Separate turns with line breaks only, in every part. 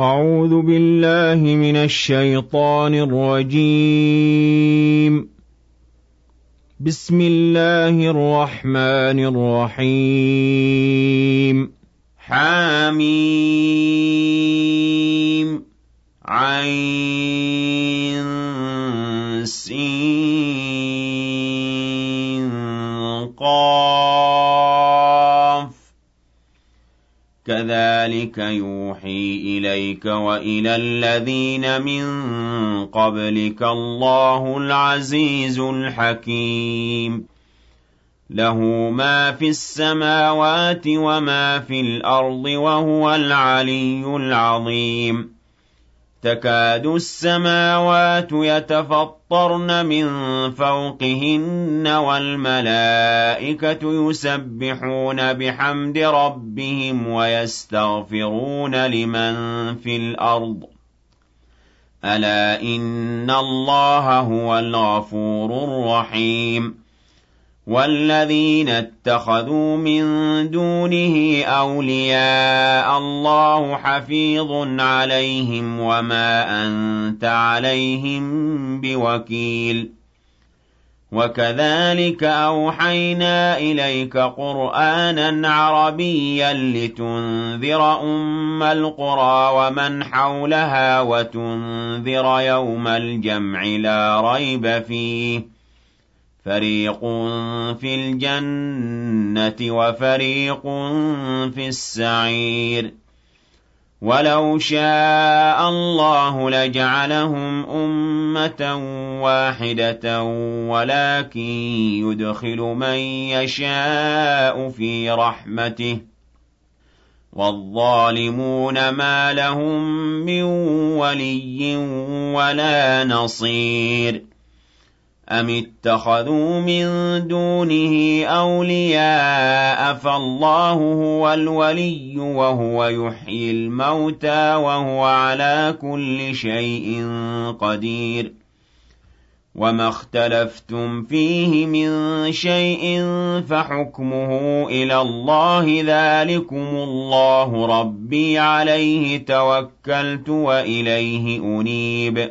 أعوذ بالله من الشيطان الرجيم. بسم الله الرحمن الرحيم.
حميم. عين سين. كذلك يوحي إليك وإلى الذين من قبلك الله العزيز الحكيم. له ما في السماوات وما في الأرض وهو العلي العظيم. تكاد السماوات يتفطرن من فوقهن والملائكة يسبحون بحمد ربهم ويستغفرون لمن في الأرض. ألا إن الله هو الغفور الرحيم. وَالَّذِينَ اتَّخَذُوا مِن دُونِهِ أَوْلِيَاءَ اللَّهُ حَفِيظٌ عَلَيْهِمْ وَمَا أَنتَ عَلَيْهِم بِوَكِيلٍ. وَكَذَلِكَ أَوْحَيْنَا إِلَيْكَ قُرْآنًا عَرَبِيًّا لِّتُنذِرَ أُمَّ الْقُرَىٰ وَمَنْ حَوْلَهَا وَتُنذِرَ يَوْمَ الْجَمْعِ لَا رَيْبَ فِيهِ. فَرِيقٌ فِي الْجَنَّةِ وَفَرِيقٌ فِي السَّعِيرِ وَلَوْ شَاءَ اللَّهُ لَجَعَلَهُمْ أُمَّةً وَاحِدَةً وَلَٰكِن يُدْخِلُ مَن يَشَاءُ فِي رَحْمَتِهِ ۚ وَالظَّالِمُونَ مَا لَهُم مِّن وَلِيٍّ وَلَا نَصِيرٍ أَمِ اتَّخَذُوا مِن دُونِهِ أَوْلِيَاءَ فَاللَّهُ هُوَ الْوَلِيُّ وَهُوَ يُحْيِي الْمَوْتَىٰ وَهُوَ عَلَىٰ كُلِّ شَيْءٍ قَدِيرٌ وَمَا اخْتَلَفْتُمْ فِيهِ مِن شَيْءٍ فَحُكْمُهُ إِلَى اللَّهِ ۖ ذَٰلِكُمُ اللَّهُ رَبِّي عَلَيْهِ تَوَكَّلْتُ وَإِلَيْهِ أُنِيبُ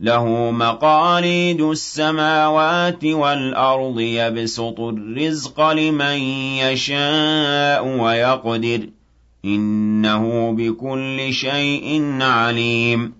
له مقاليد السماوات والأرض يبسط الرزق لمن يشاء ويقدر إنه بكل شيء عليم.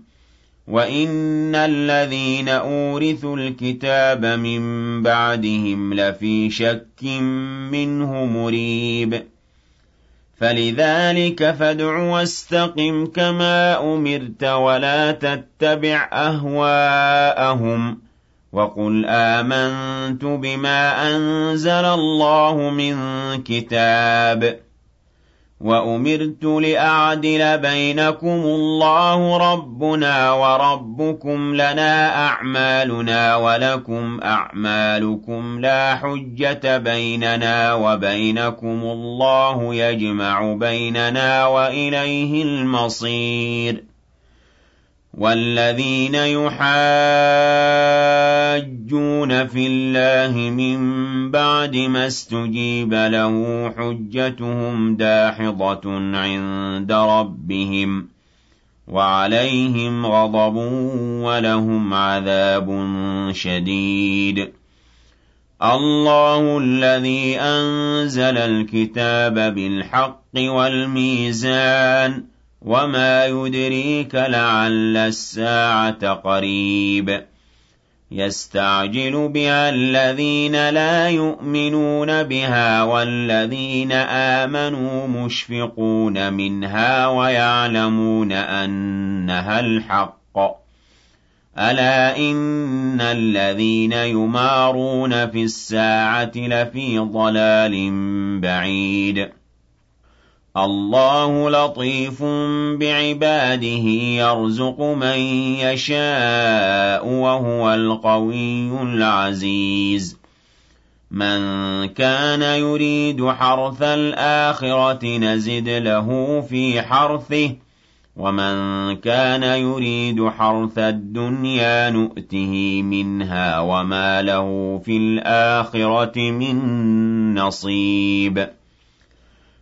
وَإِنَّ الَّذِينَ أُورِثُوا الْكِتَابَ مِن بَعْدِهِمْ لَفِي شَكٍّ مِّنْهُ مُرِيبٍ فَلِذَٰلِكَ فَادْعُ وَاسْتَقِمْ كَمَا أُمِرْتَ وَلَا تَتَّبِعْ أَهْوَاءَهُمْ وَقُلْ آمَنتُ بِمَا أَنزَلَ اللَّهُ مِن كِتَابٍ وَأُمِرْتُ لِأَعْدِلَ بَيْنَكُمُ اللَّهُ رَبُّنَا وَرَبُّكُمْ لَنَا أَعْمَالُنَا وَلَكُمْ أَعْمَالُكُمْ لَا حُجَّةَ بَيْنَنَا وَبَيْنَكُمُ اللَّهُ يَجْمَعُ بَيْنَنَا وَإِلَيْهِ الْمَصِيرُ. وَالَّذِينَ يُحَاجُّونَ فِي اللَّهِ مِن بَعْدِ مَا اسْتُجِيبَ لَهُ حُجَّتُهُمْ دَاحِضَةٌ عِندَ رَبِّهِمْ ۖ وَعَلَيْهِمْ غَضَبٌ وَلَهُمْ عَذَابٌ شَدِيدٌ. اللَّهُ الَّذِي أَنزَلَ الْكِتَابَ بِالْحَقِّ وَالْمِيزَانَ وَمَا يُدْرِيكَ لَعَلَّ السَّاعَةَ قَرِيبٌ يَسْتَعْجِلُ بِهَا الَّذِينَ لَا يُؤْمِنُونَ بِهَا وَالَّذِينَ آمَنُوا مُشْفِقُونَ مِنْهَا وَيَعْلَمُونَ أَنَّهَا الْحَقُّ أَلَا إِنَّ الَّذِينَ يُمَارُونَ فِي السَّاعَةِ لَفِي ضَلَالٍ بَعِيدٍ اللَّهُ لَطِيفٌ بِعِبَادِهِ يَرْزُقُ مَن يَشَاءُ ۖ وَهُوَ الْقَوِيُّ الْعَزِيزُ. مَن كَانَ يُرِيدُ حَرْثَ الْآخِرَةِ نَزِدْ لَهُ فِي حَرْثِهِ ۖ وَمَن كَانَ يُرِيدُ حَرْثَ الدُّنْيَا نُؤْتِهِ مِنْهَا وَمَا لَهُ فِي الْآخِرَةِ مِن نَّصِيبٍ.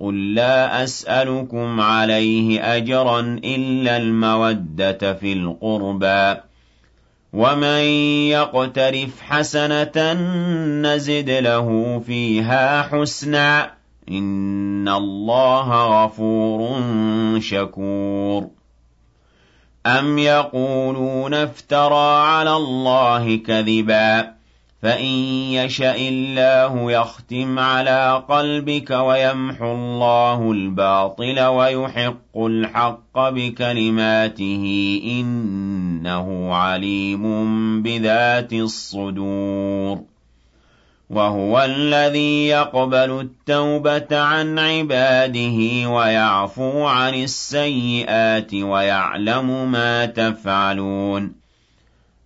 قُل لَّا أَسْأَلُكُمْ عَلَيْهِ أَجْرًا إِلَّا الْمَوَدَّةَ فِي الْقُرْبَىٰ ۗ وَمَن يَقْتَرِفْ حَسَنَةً نَّزِدْ لَهُ فِيهَا حُسْنًا ۚ إِنَّ اللَّهَ غَفُورٌ شَكُورٌ. أَمْ يَقُولُونَ افْتَرَىٰ عَلَى اللَّهِ كَذِبًا فَإِن يَشَإِ اللَّهُ يَخْتِمْ عَلَىٰ قَلْبِكَ وَيَمْحُ اللَّهُ الْبَاطِلَ وَيُحِقُّ الْحَقَّ بِكَلِمَاتِهِ ۚ إِنَّهُ عَلِيمٌ بِذَاتِ الصُّدُورِ وَهُوَ الَّذِي يَقْبَلُ التَّوْبَةَ عَنْ عِبَادِهِ وَيَعْفُو عَنِ السَّيِّئَاتِ وَيَعْلَمُ مَا تَفْعَلُونَ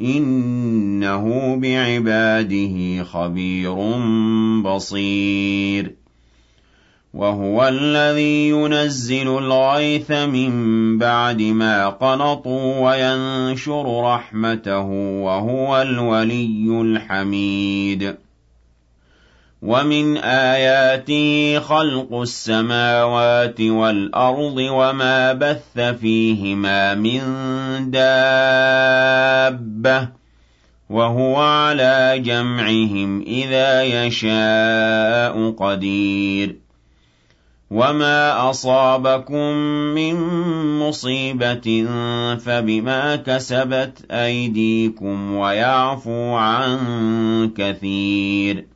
إِنَّهُ بِعِبَادِهِ خَبِيرٌ بَصِيرٌ. وَهُوَ الَّذِي يُنَزِّلُ الْغَيْثَ مِن بَعْدِ مَا قَنَطُوا وَيَنشُرُ رَحْمَتَهُ ۚ وَهُوَ الْوَلِيُّ الْحَمِيدُ. وَمِنْ آيَاتِهِ خَلْقُ السَّمَاوَاتِ وَالْأَرْضِ وَمَا بَثَّ فِيهِمَا مِن دَابَّةٍ ۚ وَهُوَ عَلَىٰ جَمْعِهِمْ إِذَا يَشَاءُ قَدِيرٌ وَمَا أَصَابَكُم مِّن مُّصِيبَةٍ فَبِمَا كَسَبَتْ أَيْدِيكُمْ وَيَعْفُو عَن كَثِيرٍ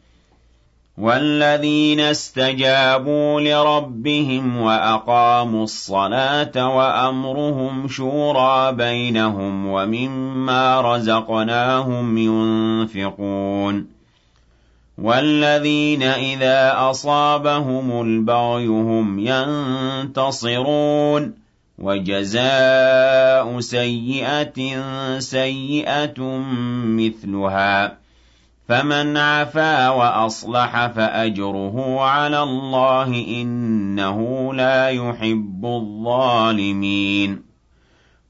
وَالَّذِينَ اسْتَجَابُوا لِرَبِّهِمْ وَأَقَامُوا الصَّلَاةَ وَأَمْرُهُمْ شُورَىٰ بَيْنَهُمْ وَمِمَّا رَزَقْنَاهُمْ يُنفِقُونَ وَالَّذِينَ إِذَا أَصَابَهُمُ الْبَغْيُ هُمْ يَنتَصِرُونَ وَجَزَاءُ سَيِّئَةٍ سَيِّئَةٌ مِّثْلُهَا فَمَنْ عَفَا وَأَصْلَحَ فَأَجْرُهُ عَلَى اللَّهِ ۚ إِنَّهُ لَا يُحِبُّ الظَّالِمِينَ.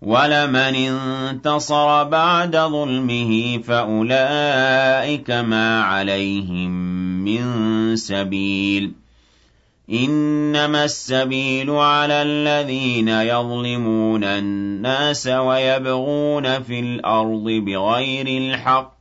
وَلَمَنِ انتَصَرَ بَعْدَ ظُلْمِهِ فَأُولَٰئِكَ مَا عَلَيْهِم مِّن سَبِيلٍ. إِنَّمَا السَّبِيلُ عَلَى الَّذِينَ يَظْلِمُونَ النَّاسَ وَيَبْغُونَ فِي الْأَرْضِ بِغَيْرِ الْحَقِّ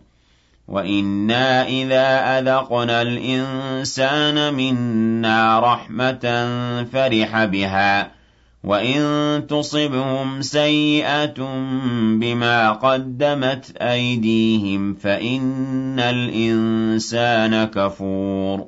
وَإِنَّا إِذَا أَذَقْنَا الْإِنسَانَ مِنَّا رَحْمَةً فَرِحَ بِهَا ۖ وَإِن تُصِبْهُمْ سَيِّئَةٌ بِمَا قَدَّمَتْ أَيْدِيهِمْ فَإِنَّ الْإِنسَانَ كَفُورٌ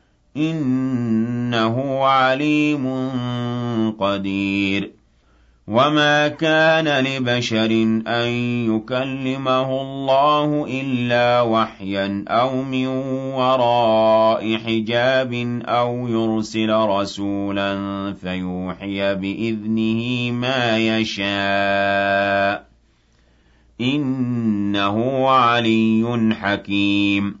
إِنَّهُ عَلِيمٌ قَدِيرٌ. وَمَا كَانَ لِبَشَرٍ أَن يُكَلِّمَهُ اللَّهُ إِلَّا وَحْيًا أَوْ مِن وَرَاءِ حِجَابٍ أَوْ يُرْسِلَ رَسُولًا فَيُوحِيَ بِإِذْنِهِ مَا يَشَاءُ ۚ. إِنَّهُ عَلِيٌّ حَكِيمٌ.